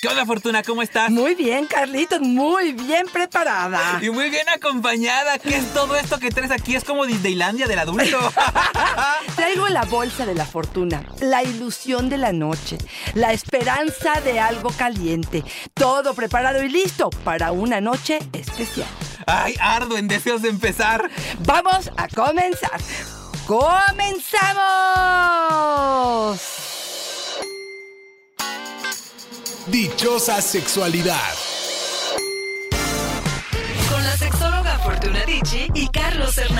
¿Qué onda, Fortuna? ¿Cómo estás? Muy bien, Carlitos, muy bien preparada. Y muy bien acompañada. ¿Qué es todo esto que traes aquí? Es como Disneylandia del adulto. Traigo la bolsa de la fortuna, la ilusión de la noche, la esperanza de algo caliente. Todo preparado y listo para una noche especial. Ay, ardo en deseos de empezar. Vamos a comenzar. ¡Comenzamos! Dichosa sexualidad. Con la sexóloga Fortuna Dicci y Carlos Hernández.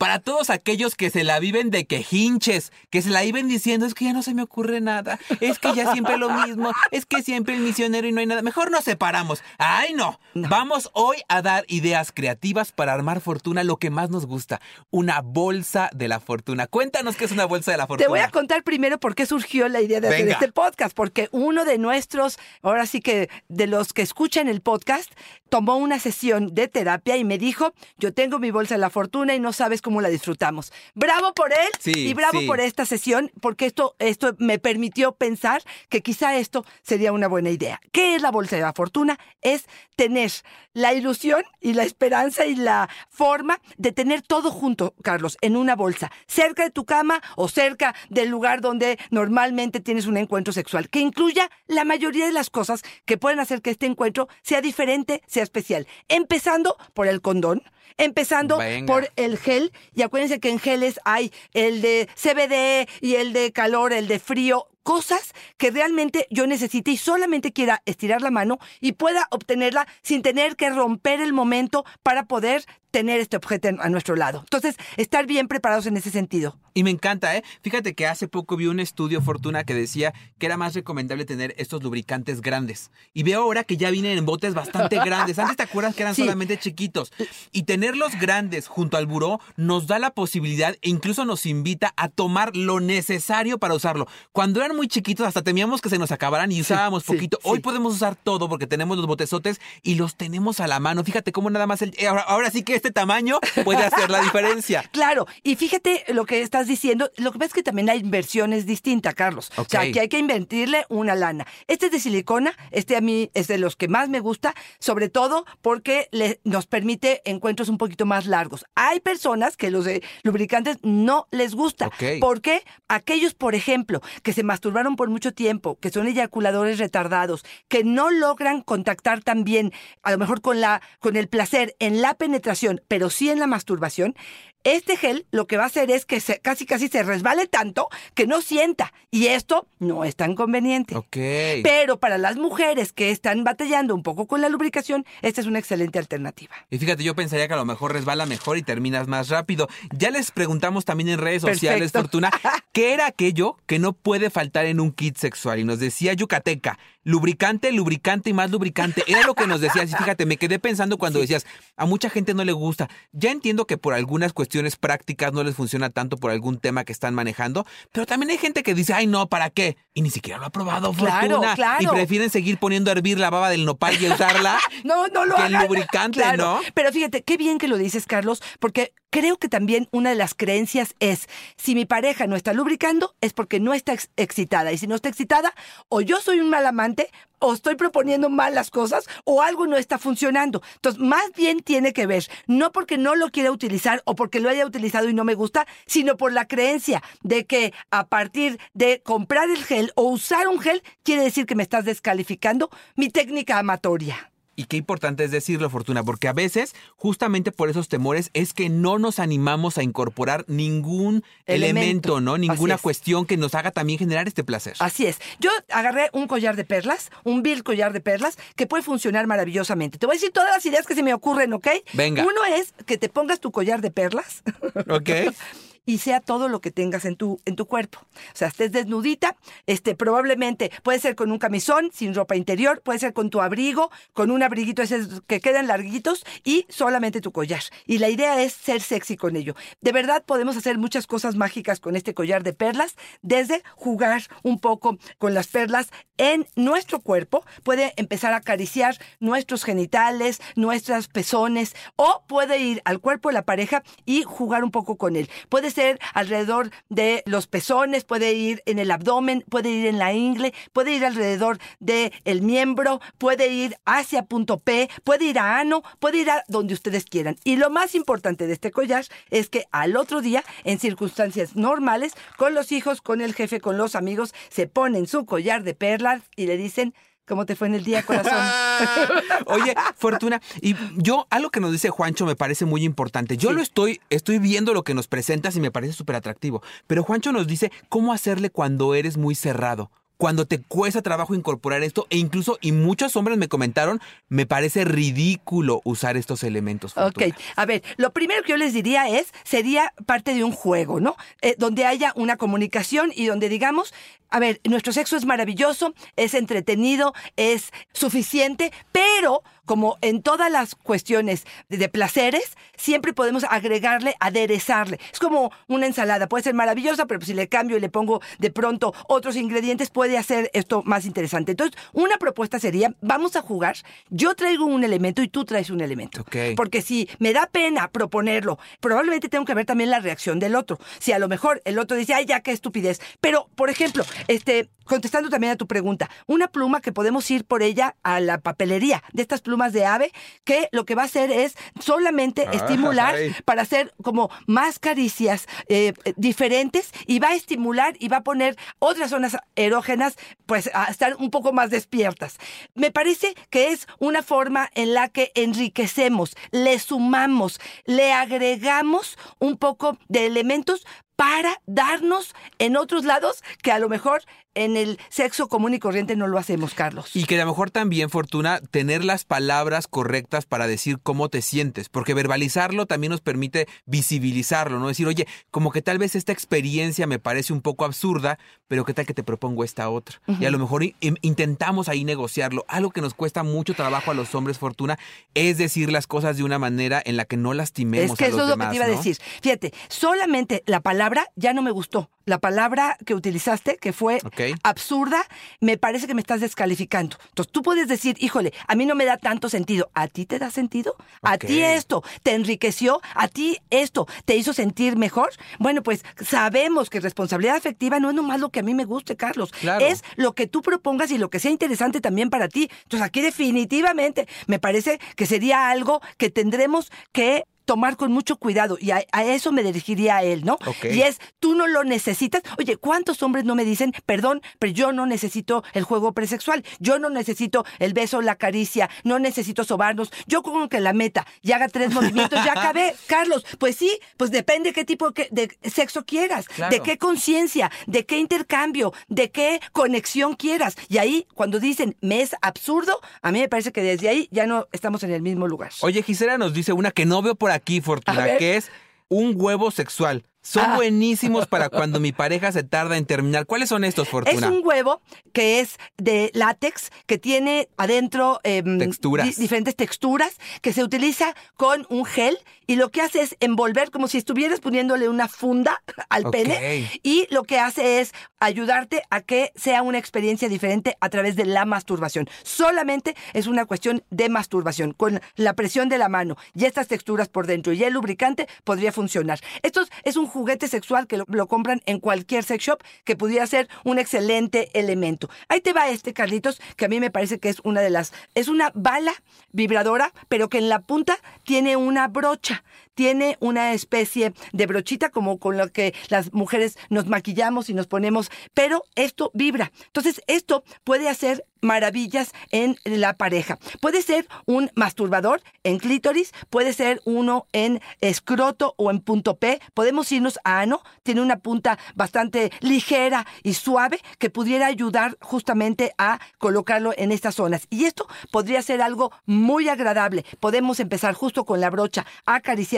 Para todos aquellos que se la viven de quejinches, que se la viven diciendo, es que ya no se me ocurre nada, es que ya siempre lo mismo, es que siempre el misionero y no hay nada. Mejor nos separamos. ¡Ay, no! Vamos hoy a dar ideas creativas para armar fortuna, lo que más nos gusta, una bolsa de la fortuna. Cuéntanos qué es una bolsa de la fortuna. Te voy a contar primero por qué surgió la idea de hacer este podcast, porque uno de nuestros, ahora sí que de los que escuchan el podcast, tomó una sesión de terapia y me dijo, yo tengo mi bolsa de la fortuna y no sabes cómo la disfrutamos. Bravo por él Sí, y bravo sí. por esta sesión, porque esto, esto me permitió pensar que quizá esto sería una buena idea. ¿Qué es la bolsa de la fortuna? Es tener la ilusión y la esperanza y la forma de tener todo junto, Carlos, en una bolsa, cerca de tu cama o cerca del lugar donde normalmente tienes un encuentro sexual, que incluya la mayoría de las cosas que pueden hacer que este encuentro sea diferente, sea especial. Empezando por el condón, empezando Venga. por el gel, y acuérdense que en geles hay el de CBD y el de calor, el de frío, cosas que realmente yo necesite y solamente quiera estirar la mano y pueda obtenerla sin tener que romper el momento para poder tener este objeto a nuestro lado. Entonces, estar bien preparados en ese sentido. Y me encanta, ¿eh? Fíjate que hace poco vi un estudio, Fortuna, que decía que era más recomendable tener estos lubricantes grandes. Y veo ahora que ya vienen en botes bastante grandes. Antes te acuerdas que eran Sí. solamente chiquitos. Y tenerlos grandes junto al buró nos da la posibilidad e incluso nos invita a tomar lo necesario para usarlo. Cuando eran muy chiquitos hasta temíamos que se nos acabaran y usábamos sí, poquito. Hoy podemos usar todo porque tenemos los botezotes y los tenemos a la mano. Fíjate cómo nada más el... eh, Ahora, ahora sí que este tamaño puede hacer la diferencia. Claro, y fíjate lo que estás diciendo. Lo que pasa es que también hay inversiones distintas, Carlos. O sea, que hay que invertirle una lana. Este es de silicona, este a mí es de los que más me gusta, sobre todo porque le- nos permite encuentros un poquito más largos. Hay personas que los de lubricantes no les gusta. Ok. Porque aquellos, por ejemplo, que se masturbaron por mucho tiempo, que son eyaculadores retardados, que no logran contactar tan bien, a lo mejor con, la, con el placer en la penetración, pero sí en la masturbación, este gel lo que va a hacer es que se- casi casi se resbale tanto que no sienta. Y esto no es tan conveniente. Ok. Pero para las mujeres que están batallando un poco con la lubricación, esta es una excelente alternativa. Y fíjate, yo pensaría que a lo mejor resbala mejor y terminas más rápido. Ya les preguntamos también en redes sociales, Perfecto. Fortuna, ¿qué era aquello que no puede faltar en un kit sexual? Y nos decía Yucateca, lubricante, lubricante y más lubricante. Era lo que nos decías. Y fíjate, me quedé pensando cuando decías, a mucha gente no le gusta. Ya entiendo que por algunas cuestiones prácticas no les funciona tanto por algún tema que están manejando, pero también hay gente que dice, ay no, ¿para qué? Y ni siquiera lo ha probado, Claro, Fortuna. claro. Y prefieren seguir poniendo a hervir la baba del nopal y usarla. No, no lo Que el lubricante, Claro. ¿no? Pero fíjate, qué bien que lo dices, Carlos, porque creo que también una de las creencias es, si mi pareja no está lubricando, es porque no está ex- excitada. Y si no está excitada, o yo soy un mal amante, o estoy proponiendo mal las cosas, o algo no está funcionando. Entonces, más bien tiene que ver, no porque no lo quiera utilizar o porque lo haya utilizado y no me gusta, sino por la creencia de que a partir de comprar el gel o usar un gel, quiere decir que me estás descalificando mi técnica amatoria. Y qué importante es decirlo, Fortuna, porque a veces, justamente por esos temores, es que no nos animamos a incorporar ningún elemento, Elemento. ¿no? Ninguna cuestión que nos haga también generar este placer. Así es. Yo agarré un collar de perlas, un vil collar de perlas, que puede funcionar maravillosamente. Te voy a decir todas las ideas que se me ocurren, ¿ok? Venga. Uno es que te pongas tu collar de perlas. ¿Ok? y sea todo lo que tengas en tu, en tu cuerpo. O sea, estés desnudita, este, probablemente puede ser con un camisón, sin ropa interior, puede ser con tu abrigo, con un abriguito ese que quedan larguitos y solamente tu collar. Y la idea es ser sexy con ello. De verdad podemos hacer muchas cosas mágicas con este collar de perlas, desde jugar un poco con las perlas en nuestro cuerpo, puede empezar a acariciar nuestros genitales, nuestras pezones, o puede ir al cuerpo de la pareja y jugar un poco con él. Puede ser alrededor de los pezones, puede ir en el abdomen, puede ir en la ingle, puede ir alrededor del el miembro, puede ir hacia punto P, puede ir a ano, puede ir a donde ustedes quieran. Y lo más importante de este collar es que al otro día, en circunstancias normales, con los hijos, con el jefe, con los amigos, se ponen su collar de perlas y le dicen, ¿Cómo te fue en el día, corazón? Oye, Fortuna, y yo, algo que nos dice Juancho me parece muy importante. Yo lo estoy, estoy viendo lo que nos presentas y me parece súper atractivo. Pero Juancho nos dice cómo hacerle cuando eres muy cerrado cuando te cuesta trabajo incorporar esto e incluso, y muchos hombres me comentaron, me parece ridículo usar estos elementos. Fortuna. Ok, a ver, lo primero que yo les diría es, sería parte de un juego, ¿no? Eh, donde haya una comunicación y donde digamos, a ver, nuestro sexo es maravilloso, es entretenido, es suficiente, pero como en todas las cuestiones de placeres, siempre podemos agregarle, aderezarle. Es como una ensalada, puede ser maravillosa, pero si le cambio y le pongo de pronto otros ingredientes, puede hacer esto más interesante. Entonces, una propuesta sería, vamos a jugar, yo traigo un elemento y tú traes un elemento. Porque si me da pena proponerlo, probablemente tengo que ver también la reacción del otro. Si a lo mejor el otro dice, ay, ya qué estupidez. Pero, por ejemplo, este, contestando también a tu pregunta, una pluma que podemos ir por ella a la papelería de estas plumas de ave, que lo que va a hacer es solamente estimular Ay. para hacer como más caricias eh, diferentes y va a estimular y va a poner otras zonas erógenas pues a estar un poco más despiertas. Me parece que es una forma en la que enriquecemos, le sumamos, le agregamos un poco de elementos para darnos en otros lados que a lo mejor en el sexo común y corriente no lo hacemos, Carlos. Y que a lo mejor también, Fortuna, tener las palabras correctas para decir cómo te sientes, porque verbalizarlo también nos permite visibilizarlo, ¿no? Decir, oye, como que tal vez esta experiencia me parece un poco absurda, pero qué tal que te propongo esta otra. Y a lo mejor in- intentamos ahí negociarlo. Algo que nos cuesta mucho trabajo a los hombres, Fortuna, es decir las cosas de una manera en la que no lastimemos Es que a eso los es lo que te iba a decir. Fíjate, solamente la palabra ya no me gustó. La palabra que utilizaste, que fue Absurda, me parece que me estás descalificando. Entonces tú puedes decir, híjole, a mí no me da tanto sentido. ¿A ti te da sentido? ¿A ti esto te enriqueció? ¿A ti esto te hizo sentir mejor? Bueno, pues sabemos que responsabilidad afectiva no es nomás lo que a mí me guste, Carlos. Claro. Es lo que tú propongas y lo que sea interesante también para ti. Entonces aquí definitivamente me parece que sería algo que tendremos que tomar con mucho cuidado y a, a eso me dirigiría a él, ¿no? Y es, tú no lo necesitas. Oye, ¿cuántos hombres no me dicen, perdón, pero yo no necesito el juego presexual, yo no necesito el beso, la caricia, no necesito sobarnos, yo como que la meta y haga tres movimientos, ya acabé, Carlos. Pues sí, pues depende qué tipo de sexo quieras, Claro. de qué conciencia, de qué intercambio, de qué conexión quieras. Y ahí, cuando dicen, me es absurdo, a mí me parece que desde ahí ya no estamos en el mismo lugar. Oye, Gisela nos dice una que no veo por aquí, A Fortuna, que es un huevo sexual. Son Ah. buenísimos para cuando mi pareja se tarda en terminar. ¿Cuáles son estos, Fortuna? Es un huevo que es de látex, que tiene adentro em, Texturas. di- diferentes texturas, que se utiliza con un gel y lo que hace es envolver como si estuvieras poniéndole una funda al pene y lo que hace es ayudarte a que sea una experiencia diferente a través de la masturbación. Solamente es una cuestión de masturbación. Con la presión de la mano y estas texturas por dentro y el lubricante podría funcionar. Esto es- es un juguete sexual que lo, compran en cualquier sex shop que pudiera ser un excelente elemento. Ahí te va este, Carlitos, que a mí me parece que es una de las... Es una bala vibradora, pero que en la punta tiene una brocha. Tiene una especie de brochita como con lo que las mujeres nos maquillamos y nos ponemos, pero esto vibra. Entonces, esto puede hacer maravillas en la pareja. Puede ser un masturbador en clítoris, puede ser uno en escroto o en punto P. Podemos irnos a ano, tiene una punta bastante ligera y suave que pudiera ayudar justamente a colocarlo en estas zonas. Y esto podría ser algo muy agradable. Podemos empezar justo con la brocha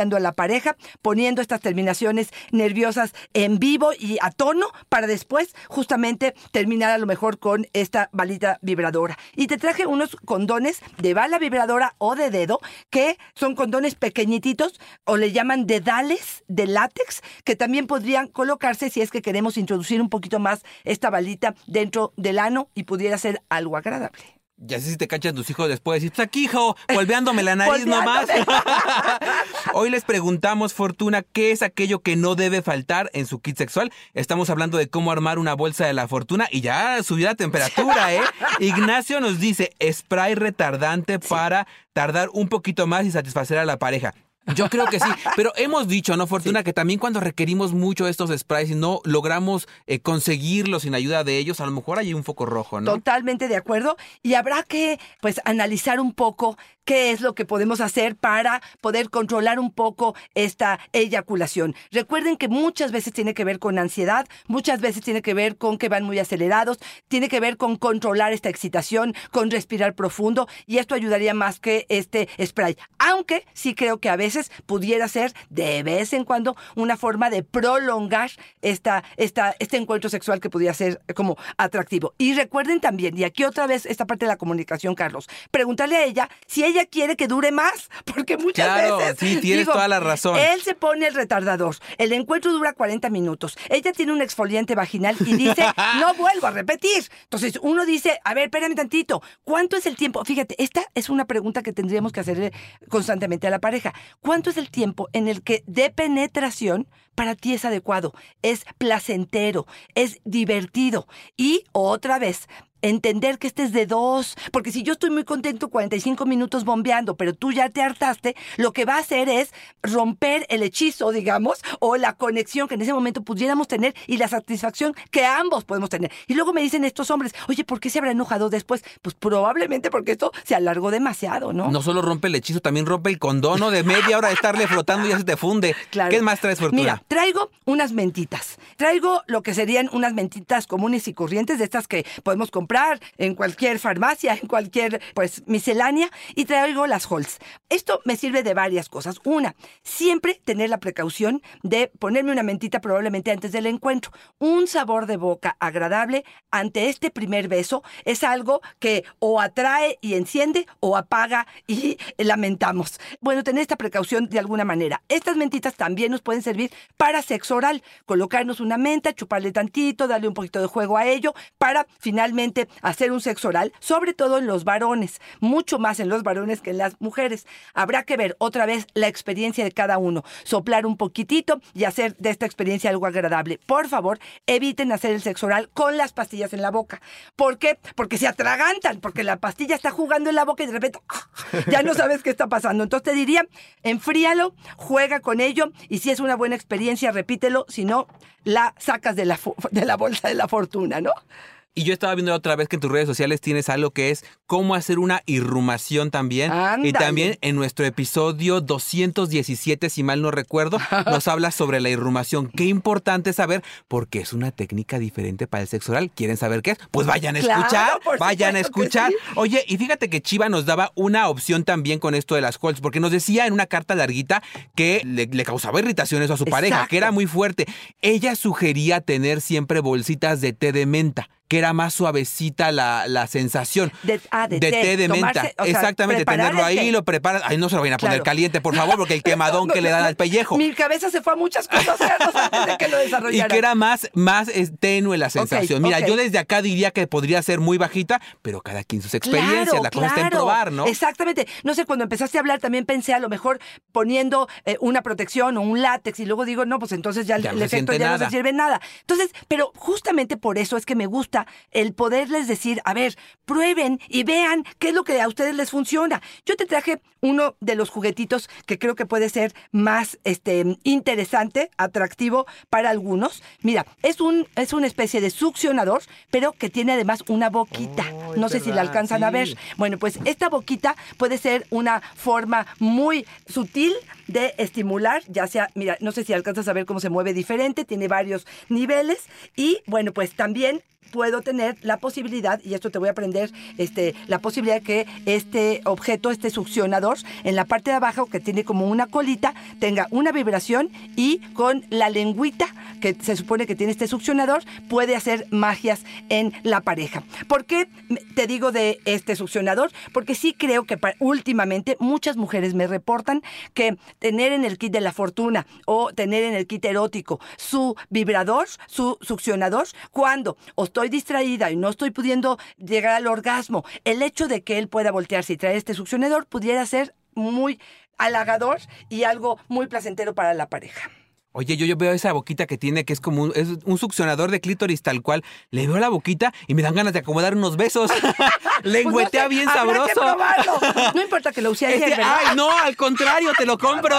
a la pareja, poniendo estas terminaciones nerviosas en vivo y a tono para después justamente terminar a lo mejor con esta balita vibradora. Y te traje unos condones de bala vibradora o de dedo que son condones pequeñititos o le llaman dedales de látex que también podrían colocarse si es que queremos introducir un poquito más esta balita dentro del ano y pudiera ser algo agradable. Ya sé si te cachan tus hijos después. Y pues aquí, hijo, volviándome la nariz nomás. Hoy les preguntamos, Fortuna, ¿qué es aquello que no debe faltar en su kit sexual? Estamos hablando de cómo armar una bolsa de la fortuna y ya subió la temperatura, ¿eh? Ignacio nos dice spray retardante para tardar un poquito más y satisfacer a la pareja. Yo creo que sí, pero hemos dicho, ¿no, Fortuna? Que también cuando requerimos mucho estos sprays y no logramos eh, conseguirlos sin ayuda de ellos, a lo mejor hay un foco rojo, ¿no? Totalmente de acuerdo. Y habrá que, pues, analizar un poco qué es lo que podemos hacer para poder controlar un poco esta eyaculación. Recuerden que muchas veces tiene que ver con ansiedad, muchas veces tiene que ver con que van muy acelerados, tiene que ver con controlar esta excitación, con respirar profundo, y esto ayudaría más que este spray. Aunque sí creo que a veces pudiera ser de vez en cuando una forma de prolongar esta, esta, este encuentro sexual que pudiera ser como atractivo. Y recuerden también, y aquí otra vez esta parte de la comunicación, Carlos, preguntarle a ella si ella quiere que dure más, porque muchas claro, veces... Sí, tienes toda la razón. Él se pone el retardador, el encuentro dura 40 minutos, ella tiene un exfoliante vaginal y dice, no vuelvo a repetir. Entonces uno dice, a ver, espérame tantito, ¿cuánto es el tiempo? Fíjate, esta es una pregunta que tendríamos que hacerle constantemente a la pareja. ¿Cuánto es el tiempo en el que de penetración para ti es adecuado, es placentero, es divertido? Y otra vez, entender que este es de dos, porque si yo estoy muy contento 45 minutos bombeando, pero tú ya te hartaste, lo que va a hacer es romper el hechizo, digamos, o la conexión que en ese momento pudiéramos tener y la satisfacción que ambos podemos tener. Y luego me dicen estos hombres, oye, ¿por qué se habrá enojado después? Pues probablemente porque esto se alargó demasiado, ¿no? No solo rompe el hechizo, también rompe el condono de media hora de estarle flotando y ya se te funde. Claro. ¿Qué más traes, Fortuna? Mira, traigo unas mentitas. Traigo lo que serían unas mentitas comunes y corrientes de estas que podemos comprar en cualquier farmacia, en cualquier pues miscelánea y traigo las Halls. Esto me sirve de varias cosas. Una, siempre tener la precaución de ponerme una mentita probablemente antes del encuentro. Un sabor de boca agradable ante este primer beso es algo que o atrae y enciende o apaga y lamentamos. Bueno, tener esta precaución de alguna manera. Estas mentitas también nos pueden servir para sexo oral. Colocarnos una menta, chuparle tantito, darle un poquito de juego a ello para finalmente hacer un sexo oral, sobre todo en los varones, mucho más en los varones que en las mujeres. Habrá que ver otra vez la experiencia de cada uno, soplar un poquitito y hacer de esta experiencia algo agradable. Por favor, eviten hacer el sexo oral con las pastillas en la boca. ¿Por qué? Porque se atragantan, porque la pastilla está jugando en la boca y de repente ya no sabes qué está pasando. Entonces te diría, enfríalo, juega con ello y si es una buena experiencia, repítelo, si no, la sacas de la, de la bolsa de la fortuna, ¿no? Y yo estaba viendo otra vez que en tus redes sociales tienes algo que es cómo hacer una irrumación también. Y también en nuestro episodio 217, si mal no recuerdo, nos habla sobre la irrumación. Qué importante saber, porque es una técnica diferente para el sexo oral. ¿Quieren saber qué es? Pues vayan a escuchar, vayan a escuchar. sí. Oye, y fíjate que Chiva nos daba una opción también con esto de las Colts, porque nos decía en una carta larguita que le, le causaba irritación eso a su pareja, que era muy fuerte. Ella sugería tener siempre bolsitas de té de menta que era más suavecita la, la sensación. De- ah, de té, té, de menta. tomarse- o sea, Exactamente, tenerlo ahí, lo preparas. Ay, no se lo vayan a poner Claro. caliente, por favor, porque el quemadón que le dan al pellejo. Mi cabeza se fue a muchas cosas antes de que lo Y desarrollara. que era más, más tenue la sensación. Mira, yo desde acá diría que podría ser muy bajita, pero cada quien sus experiencias. Claro, la cosa está en claro. probar, ¿no? Exactamente. No sé, cuando empezaste a hablar también pensé a lo mejor poniendo eh, una protección o un látex y luego digo, no, pues entonces ya, Ya el efecto ya no se sirve nada. Entonces, pero justamente por eso es que me gusta el poderles decir, a ver, prueben y vean qué es lo que a ustedes les funciona. Yo te traje uno de los juguetitos que creo que puede ser más este, interesante, atractivo para algunos. Mira, es, un, es una especie de succionador, pero que tiene además una boquita. Oh, no sé si la alcanzan a ver. Bueno, pues esta boquita puede ser una forma muy sutil de estimular, ya sea, mira, no sé si alcanzas a ver cómo se mueve diferente, tiene varios niveles y bueno, pues también puedo tener la posibilidad, y esto te voy a aprender, este, la posibilidad que este objeto, este succionador, en la parte de abajo, que tiene como una colita, tenga una vibración y con la lengüita que se supone que tiene este succionador, puede hacer magias en la pareja. ¿Por qué te digo de este succionador? Porque sí creo que últimamente muchas mujeres me reportan que tener en el kit de la fortuna o tener en el kit erótico su vibrador, su succionador, cuando o estoy distraída y no estoy pudiendo llegar al orgasmo, el hecho de que él pueda voltearse y traer este succionador pudiera ser muy halagador y algo muy placentero para la pareja. Oye, yo, yo veo esa boquita que tiene, que es como un, es un succionador de clítoris tal cual. Le veo la boquita y me dan ganas de acomodar unos besos. Lengüetea Pues no sé, bien que sabroso. probarlo. No importa que lo use ayer, ¿verdad? ay, no, al contrario, te lo compro.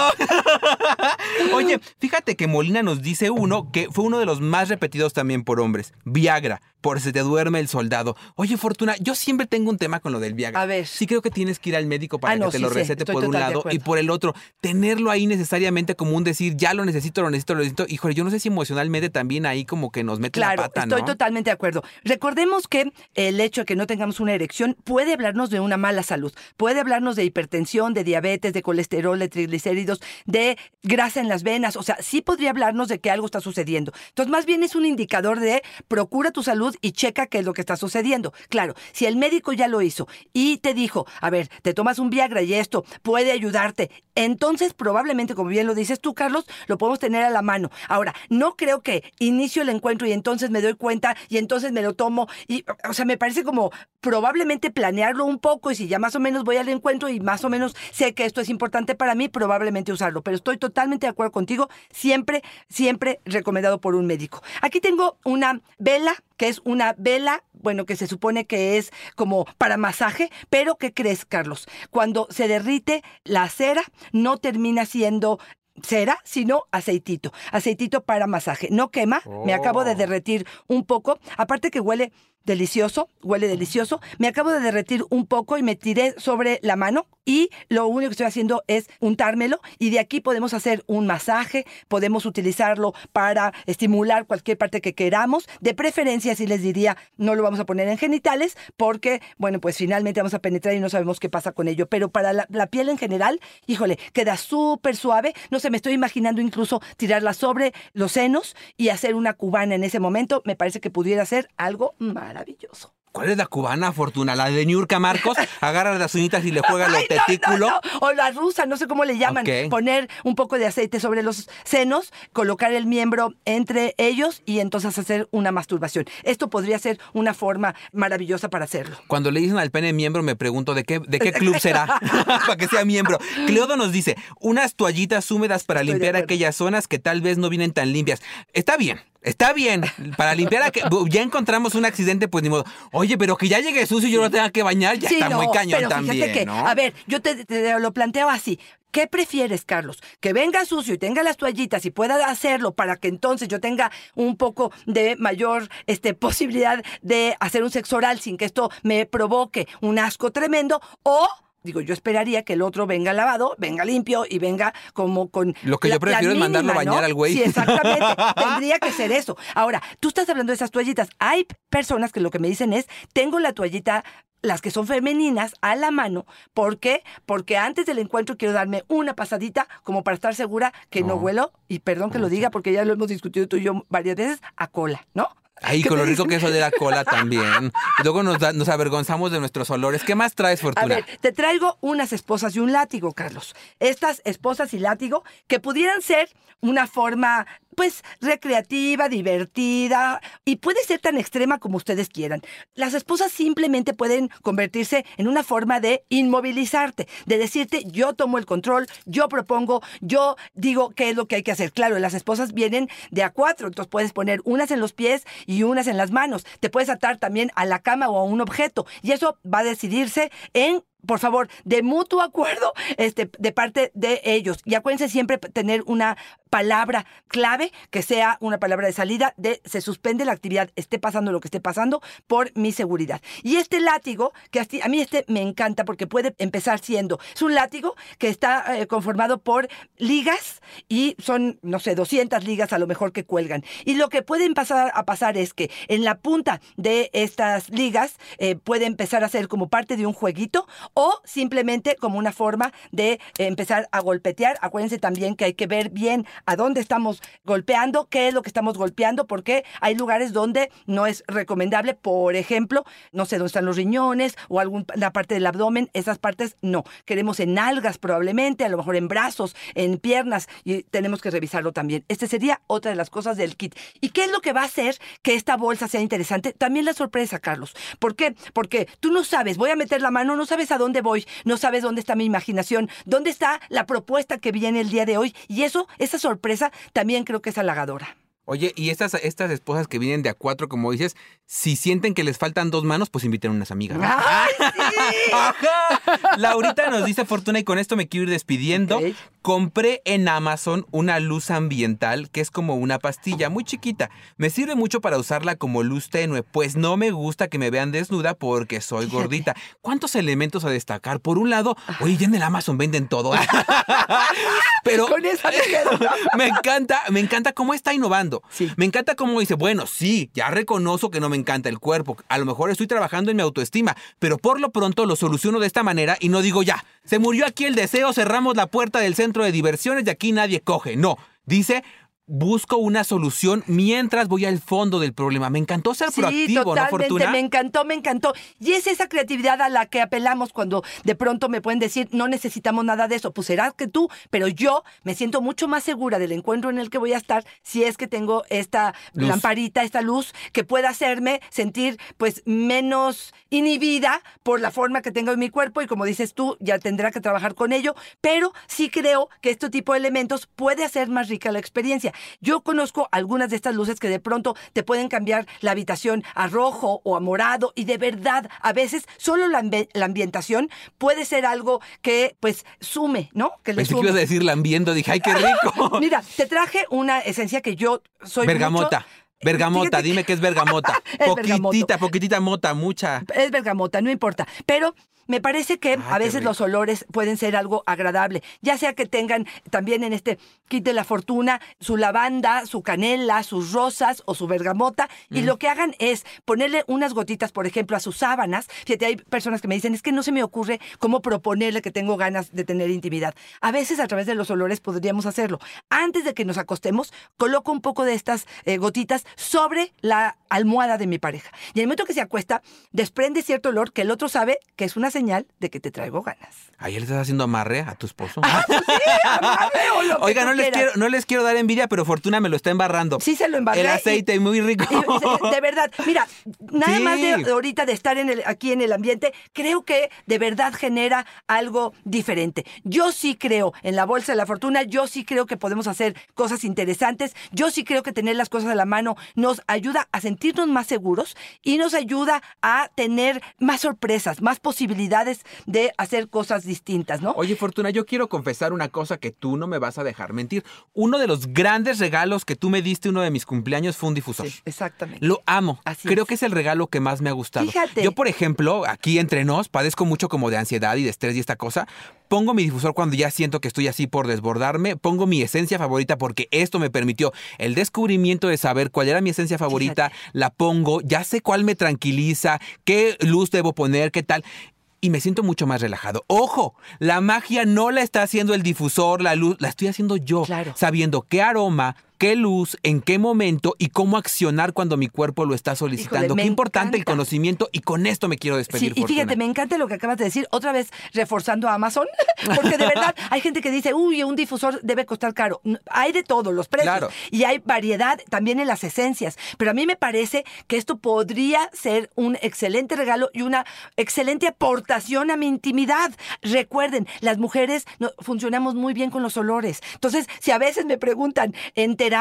Oye, fíjate que Molina nos dice uno que fue uno de los más repetidos también por hombres. Viagra, por se te duerme el soldado. Oye, Fortuna, yo siempre tengo un tema con lo del Viagra. A ver. Sí creo que tienes que ir al médico para Ah, no, que te sí lo recete estoy por un lado y por el otro. Tenerlo ahí necesariamente como un decir, ya lo necesito, lo necesito, lo necesito. Híjole, yo no sé si emocionalmente también ahí como que nos mete Claro, la pata, estoy ¿no? totalmente de acuerdo. Recordemos que el hecho de que no tengamos una erección puede hablarnos de una mala salud, puede hablarnos de hipertensión, de diabetes, de colesterol, de triglicéridos, de grasa en las venas, o sea, sí podría hablarnos de que algo está sucediendo. Entonces, más bien es un indicador de procura tu salud y checa qué es lo que está sucediendo. Claro, si el médico ya lo hizo y te dijo, a ver, te tomas un Viagra y esto puede ayudarte, entonces probablemente, como bien lo dices tú, Carlos, lo podemos tener a la mano. Ahora, no creo que inicio el encuentro y entonces me doy cuenta y entonces me lo tomo. Y, o sea, me parece como probablemente planearlo un poco y si ya más o menos voy al encuentro y más o menos sé que esto es importante para mí, probablemente usarlo. Pero estoy totalmente de acuerdo contigo, siempre, siempre recomendado por un médico. Aquí tengo una vela, que es una vela, bueno, que se supone que es como para masaje, pero ¿qué crees, Carlos? Cuando se derrite la cera, no termina siendo cera, sino aceitito. Aceitito para masaje. No quema, me acabo de Oh. derretir un poco. Aparte que huele delicioso, huele delicioso. Me acabo de derretir un poco y me tiré sobre la mano y lo único que estoy haciendo es untármelo y de aquí podemos hacer un masaje, podemos utilizarlo para estimular cualquier parte que queramos. De preferencia, sí les diría, no lo vamos a poner en genitales porque, bueno, pues finalmente vamos a penetrar y no sabemos qué pasa con ello. Pero para la, la piel en general, híjole, queda súper suave. No me estoy imaginando incluso tirarla sobre los senos y hacer una cubana en ese momento. Me parece que pudiera ser algo maravilloso. ¿Cuál es la cubana, Fortuna? ¿La de Niurka Marcos? Agarra las uñitas y le juega los Ay, no, no, testículos. no. O la rusa, no sé cómo le llaman. Poner un poco de aceite sobre los senos, colocar el miembro entre ellos y entonces hacer una masturbación. Esto podría ser una forma maravillosa para hacerlo. Cuando le dicen al pene miembro, me pregunto de qué, de qué club será para que sea miembro. Cleodo nos dice, unas toallitas húmedas para Estoy limpiar aquellas zonas que tal vez no vienen tan limpias. Está bien, está bien. Para limpiar, aqu- ya encontramos un accidente, pues ni modo. Oye, pero que ya llegue sucio y yo lo tenga que bañar, ya Sí, está no, muy cañón pero también, fíjate que, ¿no? a ver, yo te, te lo planteo así. ¿Qué prefieres, Carlos? ¿Que venga sucio y tenga las toallitas y pueda hacerlo para que entonces yo tenga un poco de mayor este, posibilidad de hacer un sexo oral sin que esto me provoque un asco tremendo? ¿O Digo, yo esperaría que el otro venga lavado, venga limpio y venga como con. Lo que yo prefiero es mandarlo a bañar ¿no? al güey. Sí, exactamente. Tendría que ser eso. Ahora, tú estás hablando de esas toallitas. Hay personas que lo que me dicen es: tengo la toallita las que son femeninas a la mano. ¿Por qué? Porque antes del encuentro quiero darme una pasadita como para estar segura que no, No. huelo, y perdón que lo diga porque ya lo hemos discutido tú y yo varias veces, a cola, ¿no? Ay, ¿Qué con lo rico que eso de la cola también. Y luego nos, da- nos avergonzamos de nuestros olores. ¿Qué más traes, A Fortuna? ver, te traigo unas esposas y un látigo, Carlos. Estas esposas y látigo que pudieran ser una forma, pues, recreativa, divertida y puede ser tan extrema como ustedes quieran. Las esposas simplemente pueden convertirse en una forma de inmovilizarte, de decirte, yo tomo el control, yo propongo, yo digo qué es lo que hay que hacer. Claro, las esposas vienen de a cuatro, entonces puedes poner unas en los pies y unas en las manos. Te puedes atar también a la cama o a un objeto y eso va a decidirse en por favor, de mutuo acuerdo este, de parte de ellos. Y acuérdense siempre tener una palabra clave que sea una palabra de salida de se suspende la actividad, esté pasando lo que esté pasando, por mi seguridad. Y este látigo, que a mí este me encanta porque puede empezar siendo, es un látigo que está eh, conformado por ligas y son, no sé, 200 ligas a lo mejor que cuelgan. Y lo que puede empezar a pasar es que en la punta de estas ligas eh, puede empezar a ser como parte de un jueguito o simplemente como una forma de empezar a golpetear. Acuérdense también que hay que ver bien a dónde estamos golpeando, qué es lo que estamos golpeando, porque hay lugares donde no es recomendable, por ejemplo, no sé dónde están los riñones o alguna parte del abdomen, esas partes no. Queremos en algas probablemente, a lo mejor en brazos, en piernas, y tenemos que revisarlo también. Este sería otra de las cosas del kit. ¿Y qué es lo que va a hacer que esta bolsa sea interesante? También la sorpresa, Carlos. ¿Por qué? Porque tú no sabes, voy a meter la mano, no sabes a dónde voy, no sabes dónde está mi imaginación, dónde está la propuesta que viene el día de hoy. Y eso, esa sorpresa, también creo que es halagadora. Oye, y estas, estas esposas que vienen de a cuatro, como dices, si sienten que les faltan dos manos, pues inviten unas amigas. ¿no? ¡Ay, sí! Ajá. Laurita nos dice Fortuna y con esto me quiero ir despidiendo. Compré en Amazon una luz ambiental que es como una pastilla muy chiquita. Me sirve mucho para usarla como luz tenue, pues no me gusta que me vean desnuda porque soy Fíjate. gordita. ¿Cuántos elementos a destacar? Por un lado, oye, ya en el Amazon venden todo. Pero Con esa quedas. me encanta, me encanta cómo está innovando. Sí. Me encanta cómo dice, bueno, sí, ya reconozco que no me encanta el cuerpo. A lo mejor estoy trabajando en mi autoestima, pero por lo pronto lo soluciono de esta manera y no digo ya, se murió aquí el deseo, cerramos la puerta del centro de diversiones y aquí nadie coge. No, dice, busco una solución mientras voy al fondo del problema. Me encantó ser Sí, proactivo, ¿no, totalmente. Fortuna? Me encantó, me encantó. Y es esa creatividad a la que apelamos cuando de pronto me pueden decir, no necesitamos nada de eso. Pues será que tú, pero yo me siento mucho más segura del encuentro en el que voy a estar si es que tengo esta Luz. lamparita, esta luz que pueda hacerme sentir pues menos inhibida por la forma que tengo en mi cuerpo y como dices tú, ya tendrá que trabajar con ello, pero sí creo que este tipo de elementos puede hacer más rica la experiencia. Yo conozco algunas de estas luces que de pronto te pueden cambiar la habitación a rojo o a morado y de verdad a veces solo la, ambi- la ambientación puede ser algo que pues sume, ¿no? Que le Pensé que sume. ibas a decir lambiendo, dije, ay, qué rico. Mira, te traje una esencia que yo soy bergamota. mucho- Bergamota, Fíjate dime que es bergamota. Es bergamoto. poquitita, poquitita mota, mucha. Es bergamota, no importa. Pero me parece que Ah, a veces los olores pueden ser algo agradable. Ya sea que tengan también en este kit de la fortuna su lavanda, su canela, sus rosas o su bergamota. Y Mm. lo que hagan es ponerle unas gotitas, por ejemplo, a sus sábanas. Fíjate, hay personas que me dicen, es que no se me ocurre cómo proponerle que tengo ganas de tener intimidad. A veces a través de los olores podríamos hacerlo. Antes de que nos acostemos, coloco un poco de estas eh, gotitas sobre la almohada de mi pareja. Y en el momento que se acuesta, desprende cierto olor que el otro sabe que es una señal de que te traigo ganas. Ayer le estás haciendo amarre a tu esposo. amarre o lo que Oiga, tú no les, quieras. quiero, no les quiero dar envidia, pero Fortuna me lo está embarrando. Sí se lo embarré. El y- aceite, muy rico. y- de verdad, mira, nada Sí. más de de ahorita de estar en el, aquí en el ambiente, creo que de verdad genera algo diferente. Yo sí creo en la bolsa de la fortuna, yo sí creo que podemos hacer cosas interesantes, yo sí creo que tener las cosas a la mano nos ayuda a sentirnos más seguros y nos ayuda a tener más sorpresas, más posibilidades de hacer cosas distintas, ¿no? Oye, Fortuna, yo quiero confesar una cosa que tú no me vas a dejar mentir. Uno de los grandes regalos que tú me diste uno de mis cumpleaños fue un difusor. Sí, exactamente. Lo amo. Así Creo es. que es el regalo que más me ha gustado. Fíjate. Yo, por ejemplo, aquí entre nos, padezco mucho como de ansiedad y de estrés y esta cosa. Pongo mi difusor cuando ya siento que estoy así por desbordarme. Pongo mi esencia favorita porque esto me permitió el descubrimiento de saber cuál era mi esencia favorita. La pongo, ya sé cuál me tranquiliza, qué luz debo poner, qué tal. Y me siento mucho más relajado. Ojo, la magia no la está haciendo el difusor, la luz, la estoy haciendo yo. Claro. Sabiendo qué aroma, qué luz, en qué momento y cómo accionar cuando mi cuerpo lo está solicitando. Híjole, qué importante el conocimiento y con esto me quiero despedir. Sí, y fíjate, me encanta lo que acabas de decir, otra vez reforzando a Amazon, porque de verdad hay gente que dice, uy, un difusor debe costar caro. Hay de todo, los precios. Claro. Y hay variedad también en las esencias. Pero a mí me parece que esto podría ser un excelente regalo y una excelente aportación a mi intimidad. Recuerden, las mujeres no- funcionamos muy bien con los olores. Entonces, si a veces me preguntan en terapia,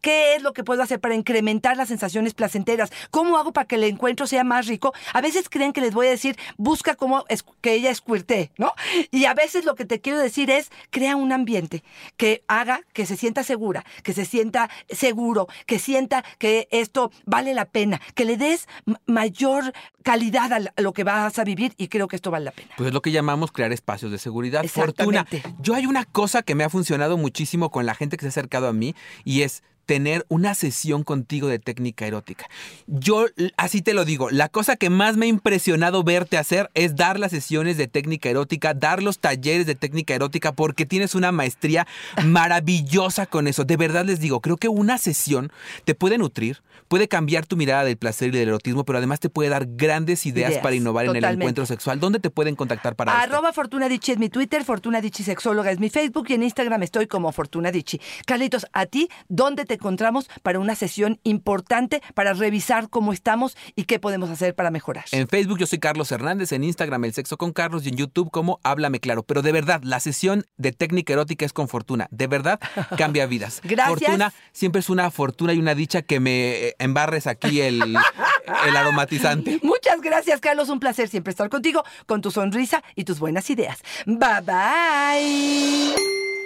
¿qué es lo que puedo hacer para incrementar las sensaciones placenteras? ¿Cómo hago para que el encuentro sea más rico? A veces creen que les voy a decir, busca cómo es- que ella escuirte, ¿no? Y a veces lo que te quiero decir es, crea un ambiente que haga que se sienta segura, que se sienta seguro, que sienta que esto vale la pena, que le des mayor calidad a lo que vas a vivir y creo que esto vale la pena. Pues es lo que llamamos crear espacios de seguridad. Fortuna, yo hay una cosa que me ha funcionado muchísimo con la gente que se ha acercado a mí y es tener una sesión contigo de técnica erótica. Yo, así te lo digo, la cosa que más me ha impresionado verte hacer es dar las sesiones de técnica erótica, dar los talleres de técnica erótica, porque tienes una maestría maravillosa con eso. De verdad les digo, creo que una sesión te puede nutrir, puede cambiar tu mirada del placer y del erotismo, pero además te puede dar grandes ideas, Ideas, para innovar en el encuentro sexual. ¿Dónde te pueden contactar para esto? Arroba Fortuna Dicci es mi Twitter, Fortuna Dicci Sexóloga es mi Facebook y en Instagram estoy como Fortuna Dicci. Carlitos, ¿a ti dónde te encontramos para una sesión importante para revisar cómo estamos y qué podemos hacer para mejorar? En Facebook yo soy Carlos Hernández, en Instagram El Sexo con Carlos y en YouTube como Háblame Claro. Pero de verdad, la sesión de técnica erótica es con Fortuna. De verdad, cambia vidas. Gracias. Fortuna siempre es una fortuna y una dicha que me eh, embarres aquí el, el aromatizante. Muchas gracias, Carlos. Un placer siempre estar contigo, con tu sonrisa y tus buenas ideas. Bye bye.